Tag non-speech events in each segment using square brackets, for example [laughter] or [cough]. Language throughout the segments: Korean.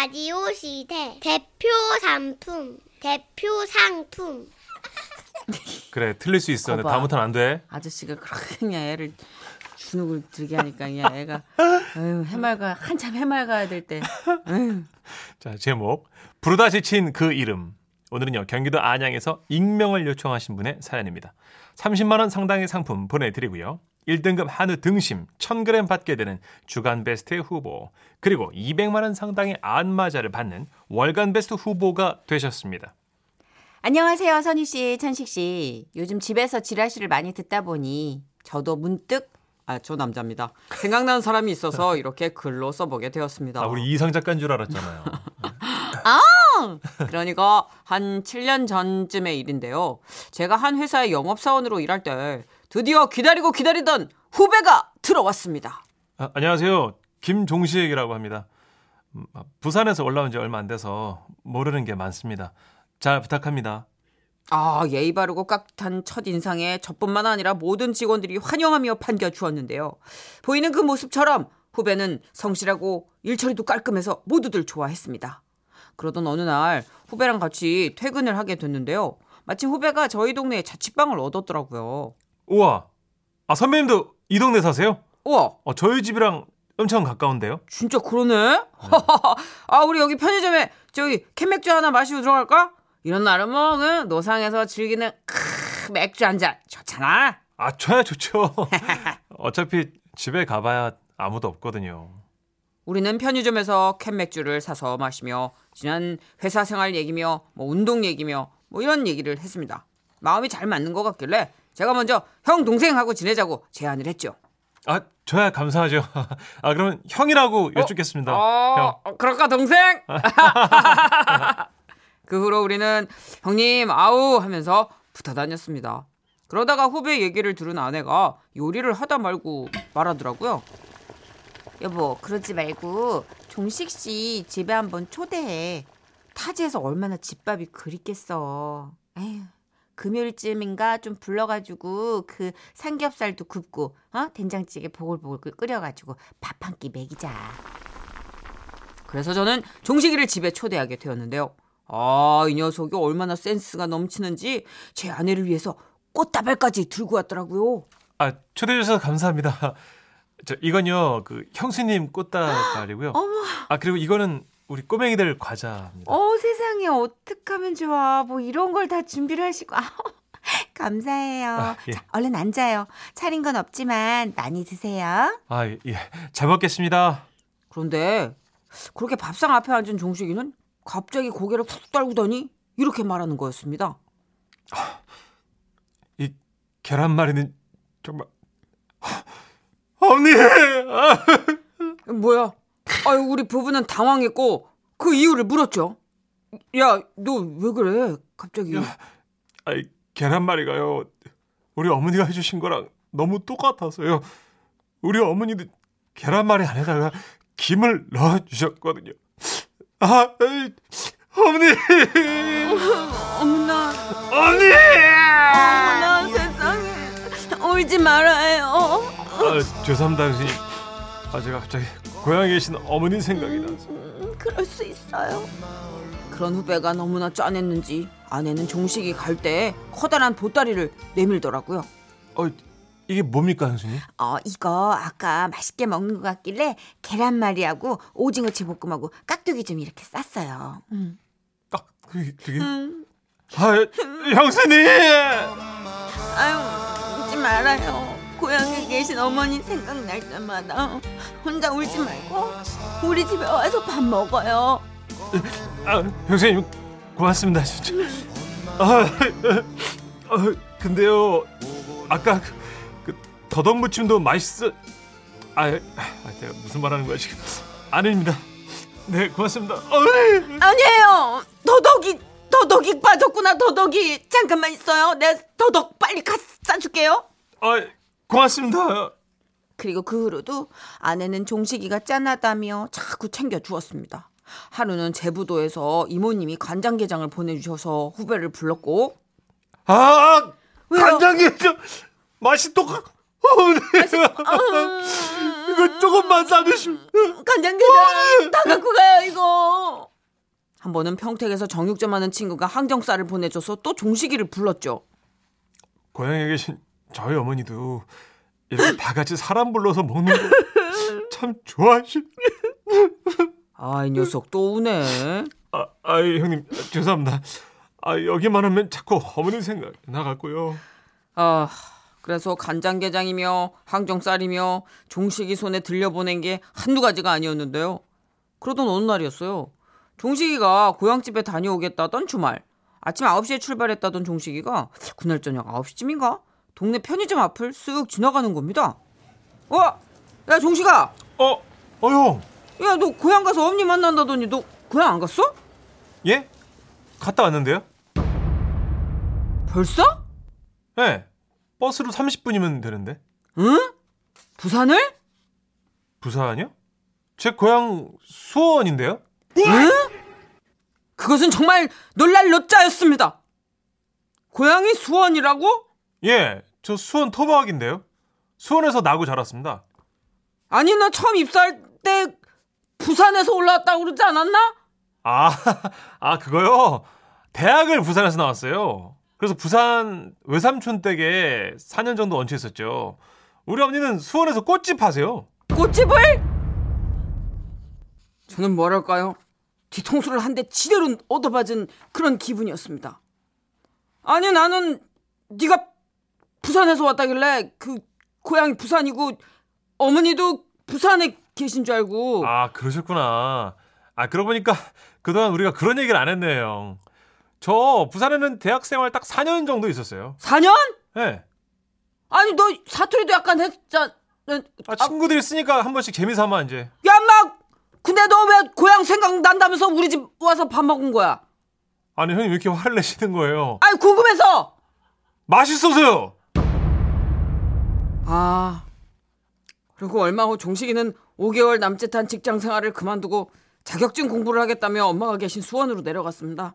라디오 시대 대표 상품 대표 상품 그래 틀릴 수 있어. 근데 거봐. 다음부터는 안 돼. 아저씨가 그렇게 그냥 애를 주눅을 들게 하니까 그냥 애가 아유, 해맑아 한참 해맑아야 될 때. 아유. 자 제목 부르다 지친 그 이름. 오늘은요 경기도 안양에서 익명을 요청하신 분의 사연입니다. 30만 원 상당의 상품 보내드리고요. 1등급 한우 등심 1000g 받게 되는 주간 베스트 후보 그리고 200만 원 상당의 안마자를 받는 월간 베스트 후보가 되셨습니다. 안녕하세요, 선희 씨, 천식 씨. 요즘 집에서 지라시를 많이 듣다 보니 저도 문득 아, 저 남자입니다. 생각나는 사람이 있어서 [laughs] 이렇게 글로 써보게 되었습니다. 아 우리 이상 작가인 줄 알았잖아요. [laughs] 그러니까 한 7년 전쯤의 일인데요. 제가 한 회사의 영업사원으로 일할 때 드디어 기다리고 기다리던 후배가 들어왔습니다. 아, 안녕하세요. 김종식이라고 합니다. 음, 아, 부산에서 올라온 지 얼마 안 돼서 모르는 게 많습니다. 잘 부탁합니다. 아, 예의 바르고 깍듯한 첫 인상에 저뿐만 아니라 모든 직원들이 환영하며 반겨주었는데요. 보이는 그 모습처럼 후배는 성실하고 일처리도 깔끔해서 모두들 좋아했습니다. 그러던 어느 날 후배랑 같이 퇴근을 하게 됐는데요. 마침 후배가 저희 동네에 자취방을 얻었더라고요. 우와. 아, 선배님도 이 동네 사세요? 우와, 어, 저희 집이랑 엄청 가까운데요? 진짜 그러네? [laughs] 아, 우리 여기 편의점에 저기 캔맥주 하나 마시고 들어갈까? 이런 날은 뭐, 그 노상에서 즐기는 크, 맥주 한 잔 좋잖아. 아, 저야 좋죠. [laughs] 어차피 집에 가봐야 아무도 없거든요. 우리는 편의점에서 캔 맥주를 사서 마시며 지난 회사 생활 얘기며 뭐 운동 얘기며 뭐 이런 얘기를 했습니다. 마음이 잘 맞는 것 같길래 제가 먼저 형 동생하고 지내자고 제안을 했죠. 아, 저야 감사하죠. [laughs] 아, 그러면 형이라고 여쭙겠습니다. 형. 어, 그럴까 동생? [laughs] 그 후로 우리는 형님 아우 하면서 붙어 다녔습니다. 그러다가 후배 얘기를 들은 아내가 요리를 하다 말고 말하더라고요. 여보 그러지 말고 종식 씨 집에 한번 초대해. 타지에서 얼마나 집밥이 그립겠어. 에휴. 금요일쯤인가 좀 불러가지고 그 삼겹살도 굽고 어 된장찌개 보글보글 끓여가지고 밥 한 끼 먹이자. 그래서 저는 종식이를 집에 초대하게 되었는데요. 아, 이 녀석이 얼마나 센스가 넘치는지 제 아내를 위해서 꽃다발까지 들고 왔더라고요. 아, 초대해 주셔서 감사합니다. 저 이건요. 그 형수님 꽃다발이고요. [gasps] 아, 그리고 이거는 우리 꼬맹이들 과자입니다. 어, 세상에 어떡하면 좋아. 뭐 이런 걸 다 준비를 하시고. 아, [laughs] 감사해요. 아, 예. 자, 얼른 앉아요. 차린 건 없지만 많이 드세요. 아, 예. 잘 먹겠습니다. 그런데 그렇게 밥상 앞에 앉은 종식이는 갑자기 고개를 푹 떨구더니 이렇게 말하는 거였습니다. 이 계란말이는 정말 언니 아, [laughs] 뭐야? 아유, 우리 부부는 당황했고 그 이유를 물었죠. 야, 너 왜 그래? 갑자기. 아이, 계란말이가요 우리 어머니가 해주신 거랑 너무 똑같아서요 우리 어머니도 계란말이 안에다가 김을 넣어 주셨거든요 아 에이, 어머니 [laughs] 어머나, 언니 어머나 세상에. 울지 말아요. 아, 죄송합니다 선생님 아 제가 갑자기 고향에 계신 어머니 생각이 나서 음, 그럴 수 있어요. 그런 후배가 너무나 짠했는지 아내는 종식이 갈 때 커다란 보따리를 내밀더라고요. 어, 이게 뭡니까 선생님? 어, 이거 아까 맛있게 먹는 것 같길래 계란말이하고 오징어채 볶음하고 깍두기 좀 이렇게 쌌어요. 음. 딱 그게 되게 아 형수님 아유, 울지 말아요. 고향에 계신 어머니 생각날 때마다 혼자 울지 말고 우리 집에 와서 밥 먹어요. 아, 형수님 고맙습니다 진짜. 아, 아 근데요 아까 그, 그 더덕 무침도 맛있어. 아, 아, 제가 무슨 말하는 거야 지금? 아닙니다. 네 고맙습니다. 아니에요. 더덕이 더덕이 빠졌구나. 더덕이 잠깐만 있어요. 내가 더덕 빨리 가 싸줄게요. 아, 고맙습니다. 그리고 그 후로도 아내는 종식이가 짠하다며 자꾸 챙겨 주었습니다. 하루는 제부도에서 이모님이 간장게장을 보내주셔서 후배를 불렀고 아, 왜요? 간장게장 맛이 똑같. 어머니. 이거 조금만 싸주시면. 간장게장 다 갖고 가요 이거. 한 번은 평택에서 정육점 하는 친구가 항정살을 보내줘서 또 종식이를 불렀죠. 고향에 계신 저희 어머니도 이렇게 다 같이 사람 불러서 먹는 거 참 좋아하시. 아이 녀석 또 우네. 아, 아 형님 죄송합니다. 아 여기만 하면 자꾸 어머니 생각 나갔고요. 아 그래서 간장게장이며 항정살이며 종식이 손에 들려보낸 게 한두 가지가 아니었는데요. 그러던 어느 날이었어요. 종식이가 고향집에 다녀오겠다던 주말. 아침 9시에 출발했다던 종식이가 그날 저녁 9시쯤인가? 동네 편의점 앞을 쓱 지나가는 겁니다. 어? 야 종식아! 어, 어 형. 야 너 고향 가서 엄니 만난다더니 너 고향 안 갔어? 예? 갔다 왔는데요? 벌써? 네. 버스로 30분이면 되는데. 응? 부산을? 부산이요? 제 고향 수원인데요? 응? 그것은 정말 놀랄 노자였습니다. 고향이 수원이라고? 예, 저 수원 토박인데요. 수원에서 나고 자랐습니다. 아니 나 처음 입사할 때 부산에서 올라왔다고 그러지 않았나? 아, [laughs] 아 그거요. 대학을 부산에서 나왔어요. 그래서 부산 외삼촌 댁에 4년 정도 얹혀 있었죠. 우리 어머니는 수원에서 꽃집 하세요. 꽃집을? 저는 뭐랄까요? 뒤통수를 한 대 지대로 얻어맞은 그런 기분이었습니다. 아니 나는 네가 부산에서 왔다길래 그 고향이 부산이고 어머니도 부산에 계신 줄 알고 아, 그러셨구나. 아, 그러고 보니까 그동안 우리가 그런 얘기를 안 했네요. 저 부산에는 대학 생활 딱 4년 정도 있었어요. 4년? 예. 아니 너 사투리도 약간 했잖아. 아, 친구들이 쓰니까 한 번씩 재미삼아 이제. 야, 막 근데 너 왜 고향 생각난다면서 우리 집 와서 밥 먹은 거야? 아니, 형님 왜 이렇게 화를 내시는 거예요? 아니 궁금해서. 맛있어서요! 아. 그리고 얼마 후 종식이는 5개월 남짓한 직장 생활을 그만두고 자격증 공부를 하겠다며 엄마가 계신 수원으로 내려갔습니다.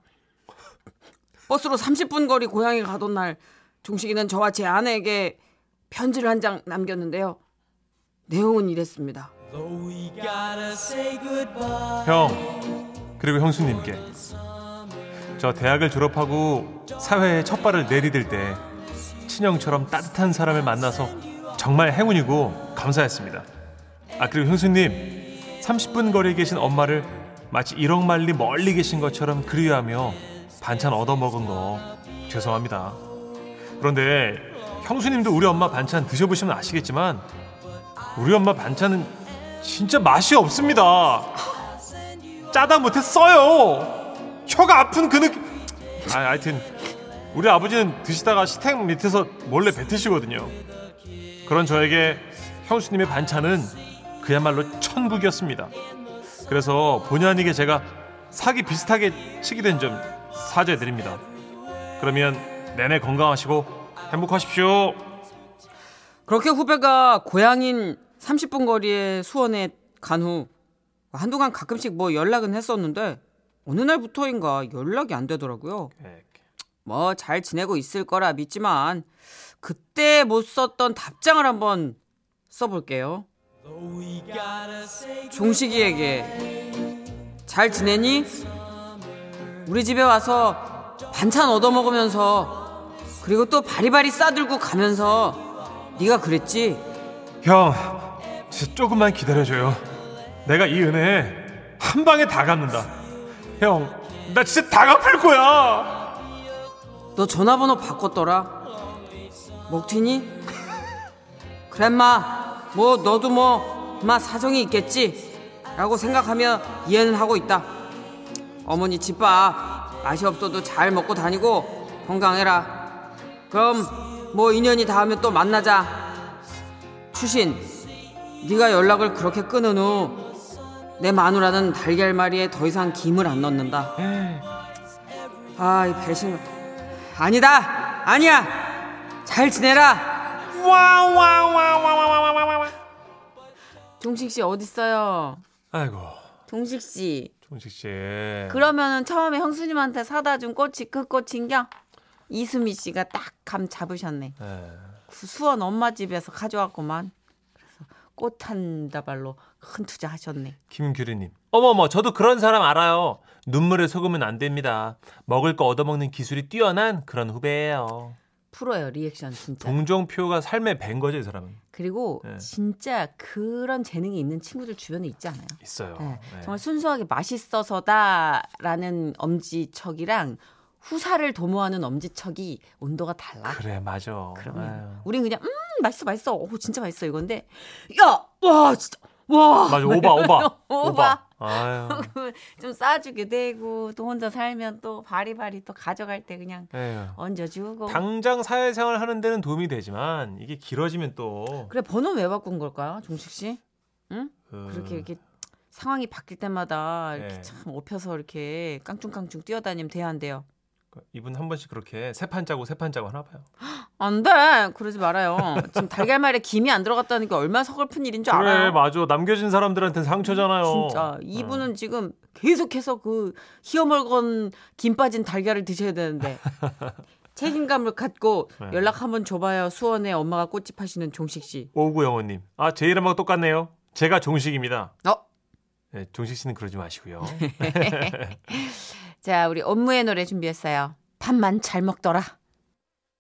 버스로 30분 거리 고향에 가던 날 종식이는 저와 제 아내에게 편지를 한 장 남겼는데요. 내용은 이랬습니다. 형 그리고 형수님께 저 대학을 졸업하고 사회에 첫 발을 내디딜 때 친형처럼 따뜻한 사람을 만나서 정말 행운이고 감사했습니다. 아 그리고 형수님 30분 거리에 계신 엄마를 마치 1억 마일리 멀리 계신 것처럼 그리워하며 반찬 얻어먹은 거 죄송합니다. 그런데 형수님도 우리 엄마 반찬 드셔보시면 아시겠지만 우리 엄마 반찬은 진짜 맛이 없습니다. 짜다 못해 써요. 혀가 아픈 그 느낌. 아, 하여튼 우리 아버지는 드시다가 식탁 밑에서 몰래 뱉으시거든요. 그런 저에게 형수님의 반찬은 그야말로 천국이었습니다. 그래서 본의 아니게 제가 사기 비슷하게 치게 된 점 사죄드립니다. 그러면 내내 건강하시고 행복하십시오. 그렇게 후배가 고향인 30분 거리의 수원에 간 후 한동안 가끔씩 뭐 연락은 했었는데 어느 날부터인가 연락이 안 되더라고요. 뭐 잘 지내고 있을 거라 믿지만 그때 못 썼던 답장을 한번 써볼게요. 종식이에게 잘 지내니? 우리 집에 와서 반찬 얻어 먹으면서 그리고 또 바리바리 싸들고 가면서 네가 그랬지? 형, 진짜 조금만 기다려줘요. 내가 이 은혜 한 방에 다 갚는다. 형, 나 진짜 다 갚을 거야. 너 전화번호 바꿨더라. 먹튀니? 그래 마. 뭐 너도 뭐 마 사정이 있겠지. 라고 생각하며 이해는 하고 있다. 어머니 집밥 맛이 없어도 잘 먹고 다니고 건강해라. 그럼 뭐 인연이 닿으면 또 만나자. 추신, 네가 연락을 그렇게 끊은 후 내 마누라는 달걀말이에 더 이상 김을 안 넣는다. 아, 이 배신 아니다. 아니야. 잘 지내라. 종식 씨 어디 있어요? 아이고, 종식 씨. 종식 씨. 그러면은 처음에 형수님한테 사다 준 꽃이 그 꽃인겨? 이수미 씨가 딱 감 잡으셨네. 예. 그 수원 엄마 집에서 가져왔구만. 그래서 꽃 한 다발로 큰 투자하셨네. 김규리님. 어머머, 저도 그런 사람 알아요. 눈물에 속으면 안 됩니다. 먹을 거 얻어먹는 기술이 뛰어난 그런 후배예요. 프로예요 리액션 진짜. 동정표가 삶의 밴 거죠, 이 사람은. 그리고 네. 진짜 그런 재능이 있는 친구들 주변에 있지 않아요? 있어요. 네. 네. 정말 순수하게 맛있어서다라는 엄지척이랑 후사를 도모하는 엄지척이 온도가 달라. 그래, 맞아. 그럼요. 아유. 우린 그냥 음 맛있어 맛있어. 오 진짜 맛있어 이건데 야 와 진짜 와 맞아, 오바, 오바. [laughs] 오바. 아유. [laughs] 좀 싸주게 되고 또 혼자 살면 또 바리바리 또 가져갈 때 그냥 에휴. 얹어주고. 당장 사회생활 하는 데는 도움이 되지만 이게 길어지면 또 그래 번호 왜 바꾼 걸까요, 종식 씨? 응? 그, 그렇게 이렇게 상황이 바뀔 때마다 이렇게 네. 참 업혀서 이렇게 깡충깡충 뛰어다니면 돼야 안 돼요. 이분 한 번씩 그렇게 세 판 짜고 세 판 짜고 하나 봐요. 안 돼. 그러지 말아요. 지금 달걀말에 김이 안 들어갔다는 게 얼마나 서글픈 일인 줄 그래, 알아요. 맞아. 남겨진 사람들한테 상처잖아요. 진짜 이분은 지금 계속해서 그 희어멀건 김 빠진 달걀을 드셔야 되는데 [laughs] 책임감을 갖고 네. 연락 한번 줘봐요. 수원에 엄마가 꽃집 하시는 종식 씨. 오구 영호님. 아, 제 이름하고 똑같네요. 제가 종식입니다. 어? 네, 종식 씨는 그러지 마시고요. [laughs] [laughs] 자, 우리 업무의 노래 준비했어요. 밥만 잘 먹더라.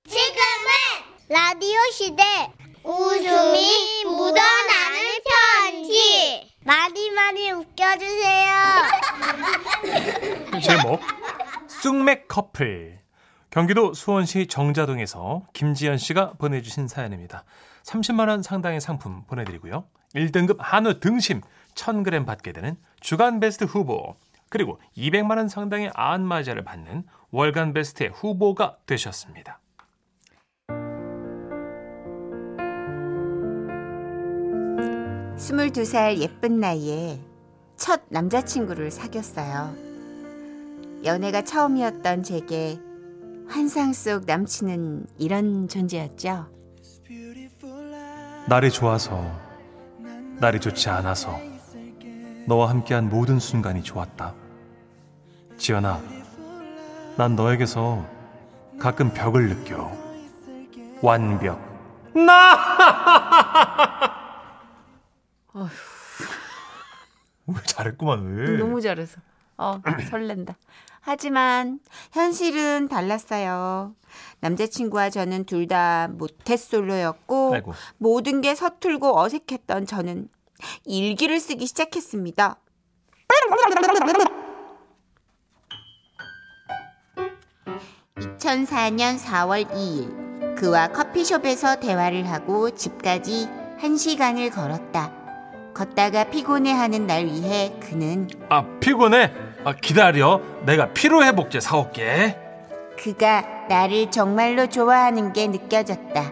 지금은 라디오 시대 웃음이 묻어나는 편지 많이 많이 웃겨주세요. 제목 쑥맥 커플 경기도 수원시 정자동에서 김지연 씨가 보내주신 사연입니다. 30만 원 상당의 상품 보내드리고요. 1등급 한우 등심 1000g 받게 되는 주간 베스트 후보 그리고 200만 원 상당의 안마자를 받는 월간 베스트의 후보가 되셨습니다. 스물두 살 예쁜 나이에 첫 남자친구를 사귀었어요. 연애가 처음이었던 제게 환상 속 남친은 이런 존재였죠. 날이 좋아서 날이 좋지 않아서 너와 함께한 모든 순간이 좋았다. 지연아, 난 너에게서 가끔 벽을 느껴. 완벽. 나! [laughs] 왜 잘했구만 왜? 너무 잘해서. 어, [clears throat] 설렌다. 하지만 현실은 달랐어요. 남자친구와 저는 둘 다 모태솔로였고 아이고. 모든 게 서툴고 어색했던 저는 일기를 쓰기 시작했습니다. (2004년 4월 2일) 그와 커피숍에서 대화를 하고 집까지 한 시간을 걸었다. 걷다가 피곤해하는 날 위해 그는 아 피곤해? 아 기다려. 내가 피로회복제 사올게. 그가 나를 정말로 좋아하는 게 느껴졌다.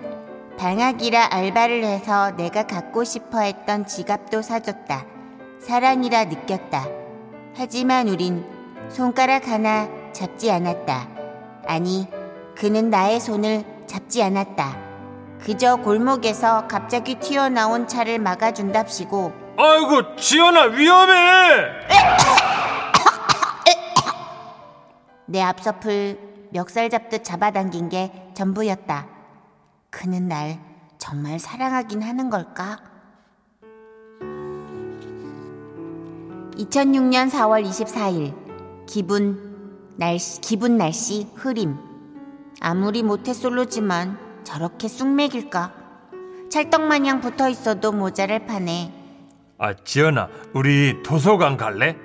방학이라 알바를 해서 내가 갖고 싶어 했던 지갑도 사줬다. 사랑이라 느꼈다. 하지만 우린 손가락 하나 잡지 않았다. 아니, 그는 나의 손을 잡지 않았다. 그저 골목에서 갑자기 튀어나온 차를 막아준답시고 아이고 지연아 위험해. 내 앞서풀 멱살 잡듯 잡아당긴 게 전부였다. 그는 날 정말 사랑하긴 하는 걸까? 2006년 4월 24일 기분 날씨 기분 날씨 흐림 아무리 모태솔로지만 저렇게 쑥맥일까? 찰떡마냥 붙어 있어도 모자랄 판에 아 지연아 우리 도서관 갈래?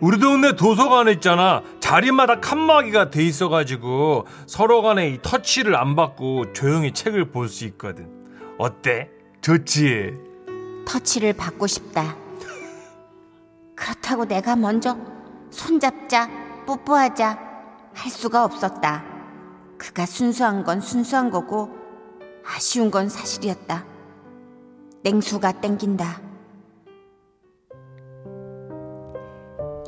우리 동네 도서관 있잖아 자리마다 칸막이가 돼 있어가지고 서로 간에 이 터치를 안 받고 조용히 책을 볼 수 있거든 어때? 좋지? 터치를 받고 싶다. [laughs] 그렇다고 내가 먼저 손잡자, 뽀뽀하자 할 수가 없었다. 그가 순수한 건 순수한 거고 아쉬운 건 사실이었다. 땡수가 땡긴다.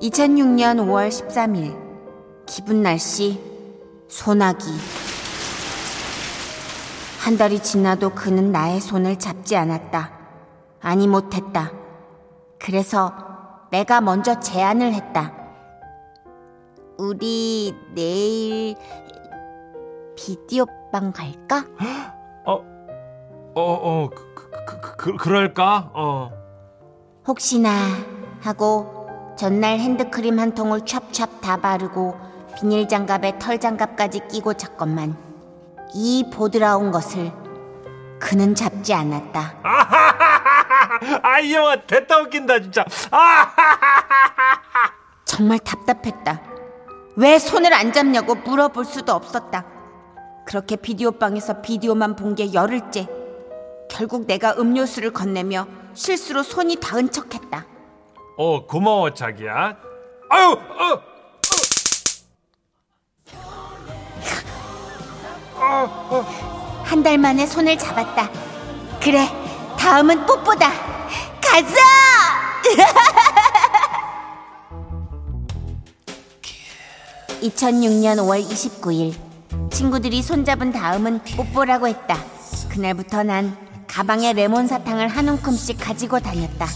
2006년 5월 13일 기분 날씨 소나기 한 달이 지나도 그는 나의 손을 잡지 않았다. 아니 못했다. 그래서 내가 먼저 제안을 했다. 우리 내일 비디오방 갈까? 어 어, 그, 그, 그, 그, 그럴까? 어. 혹시나 하고 전날 핸드크림 한 통을 찹찹 다 바르고 비닐 장갑에 털 장갑까지 끼고 잤건만 이 보드라운 것을 그는 잡지 않았다. 아, 이 영화 됐다 웃긴다, 진짜. 아! 정말 답답했다. 왜 손을 안 잡냐고 물어볼 수도 없었다. 그렇게 비디오방에서 비디오만 본 게 열흘째. 결국 내가 음료수를 건네며 실수로 손이 닿은 척했다. 어, 고마워, 자기야. 아유, 어. 한달 만에 손을 잡았다. 그래, 다음은 뽀뽀다. 가자! [laughs] 2006년 5월 29일 친구들이 손잡은 다음은 뽀뽀라고 했다. 그날부터 난 가방에 레몬 사탕을 한 움큼씩 가지고 다녔다.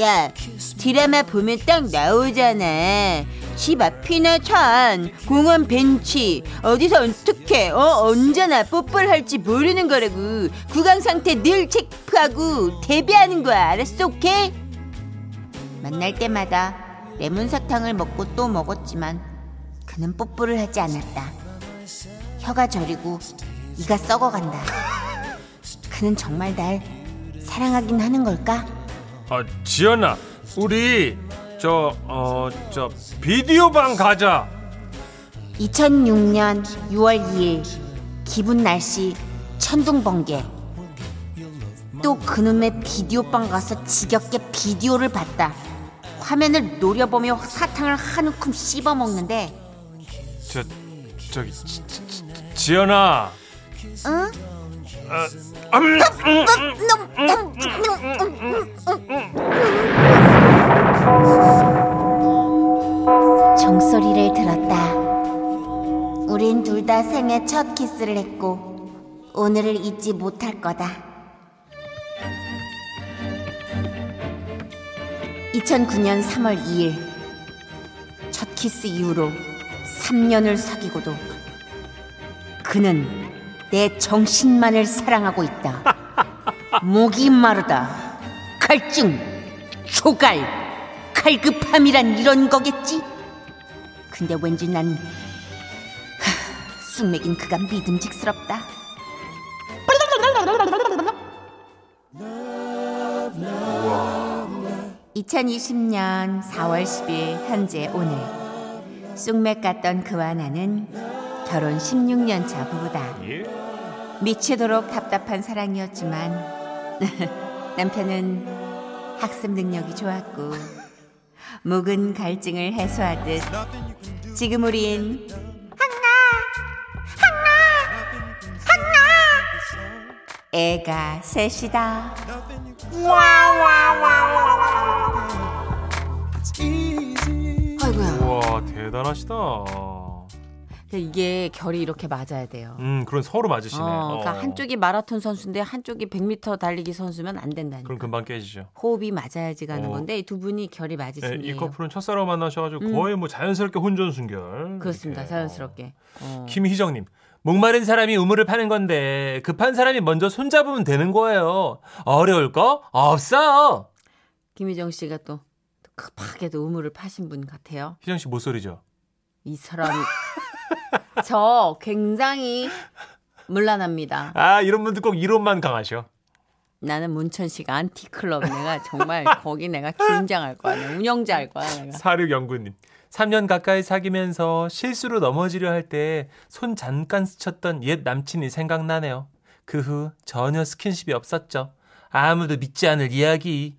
야, 드라마 보면 딱 나오잖아. 집 앞이나 산, 공원 벤치, 어디서 어떻게, 어, 언제나 뽀뽀를 할지 모르는 거라고. 구강 상태 늘 체크하고 대비하는 거야. 알았어, 오케이? 만날 때마다 레몬 사탕을 먹고 또 먹었지만 그는 뽀뽀를 하지 않았다. 혀가 저리고 이가 썩어간다. 그는 정말 날 사랑하긴 하는 걸까? 아, 지연아, 우리 저, 어, 저 비디오방 가자. 2006년 6월 2일 기분 날씨 천둥 번개 또 그놈의 비디오방 가서 지겹게 비디오를 봤다 화면을 노려보며 사탕을 한 움큼 씹어 먹는데 저, 저기, 지, 지, 지, 지연아. 응? 아, 음, 음, 종소리를 들었다 우린 둘 다 생애 첫 키스를 했고 오늘을 잊지 못할 거다 2009년 3월 2일 첫 키스 이후로 3년을 사귀고도 그는 내 정신만을 사랑하고 있다. [laughs] 목이 마르다. 갈증, 조갈, 갈급함이란 이런 거겠지? 근데 왠지 난 하, 쑥맥인 그가 믿음직스럽다. 2020년 4월 10일 현재 오늘 쑥맥 같던 그와 나는 결혼 16년 차 부부다. 예? 미치도록 답답한 사랑이었지만 [laughs] 남편은 학습 능력이 좋았고 [laughs] 묵은 갈증을 해소하듯 지금 우린 애가 셋이다. 아이고야. 와, 대단하시다. 이게 결이 이렇게 맞아야 돼요. 음, 그런 서로 맞으시네. 어, 그러니까 어. 한쪽이 마라톤 선수인데 한쪽이 100m 달리기 선수면 안 된다니까. 그럼 금방 깨지죠. 호흡이 맞아야지 가는 어. 건데 이 두 분이 결이 네, 맞으신 이 예요 커플은 첫사랑 만나셔가지고 음. 거의 뭐 자연스럽게 혼전 순결. 그렇습니다. 이렇게. 자연스럽게. 어. 어. 김희정님. 목마른 사람이 우물을 파는 건데 급한 사람이 먼저 손잡으면 되는 거예요. 어려울 거 없어. 김희정 씨가 또 급하게도 우물을 파신 분 같아요. 희정 씨 목소리죠. 이 사람이 [laughs] 저 굉장히 물란합니다. 아 이런 분들 꼭 이론만 강하셔. 나는 문천식 안티클럽 내가 정말 [laughs] 거기 내가 긴장할 거야. 내가 운영자 할 거야 내가. 사륙 연구님. 3년 가까이 사귀면서 실수로 넘어지려 할 때 손 잠깐 스쳤던 옛 남친이 생각나네요. 그 후 전혀 스킨십이 없었죠. 아무도 믿지 않을 이야기.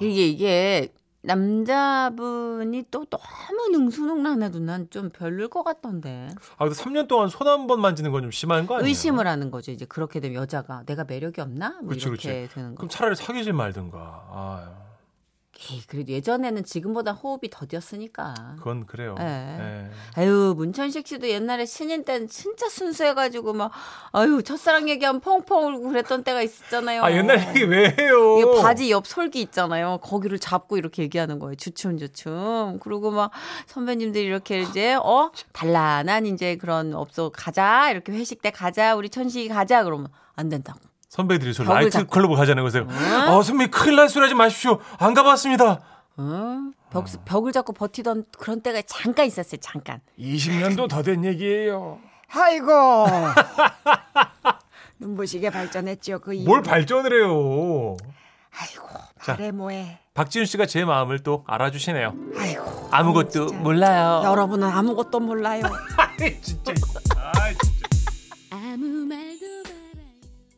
이게 이게 남자분이 또 너무 능수능란해도 난 좀 별로일 것 같던데. 아 근데 3년 동안 손 한 번 만지는 건 좀 심한 거 아니에요? 의심을 하는 거죠. 이제 그렇게 되면 여자가 내가 매력이 없나? 뭐 이렇게 그렇지. 되는 거. 그럼 차라리 사귀질 말든가. 아유. 에이, 그래도 예전에는 지금보다 호흡이 더뎠으니까. 그건 그래요. 예. 예. 아유 문천식 씨도 옛날에 신인 때는 진짜 순수해가지고 막 아유 첫사랑 얘기하면 펑펑 울고 그랬던 때가 있었잖아요. 아 옛날 얘기 왜 해요? 이게 바지 옆 솔기 있잖아요. 거기를 잡고 이렇게 얘기하는 거예요. 주춤 주춤. 그리고 막 선배님들이 이렇게 이제 어 단란한 이제 그런 업소 가자 이렇게 회식 때 가자 우리 천식이 가자 그러면 안 된다고. 선배들이 저 벽을 나이트 잡고. 클럽 가잖아요. 그래서 어 선배 큰일 날 소리 하지 마십시오. 안 가봤습니다. 어? 벽, 벽을 잡고 버티던 그런 때가 잠깐 있었어요. 잠깐. 20년도 더 된 얘기예요. 아이고 [laughs] 눈부시게 발전했죠 그 이후. 뭘 발전을 해요? 아이고 자. 말해 뭐해. 박지윤 씨가 제 마음을 또 알아주시네요. 아이고 아무것도 진짜. 몰라요. 여러분은 아무것도 몰라요. [laughs] 진짜. 아, 진짜. 아무 말도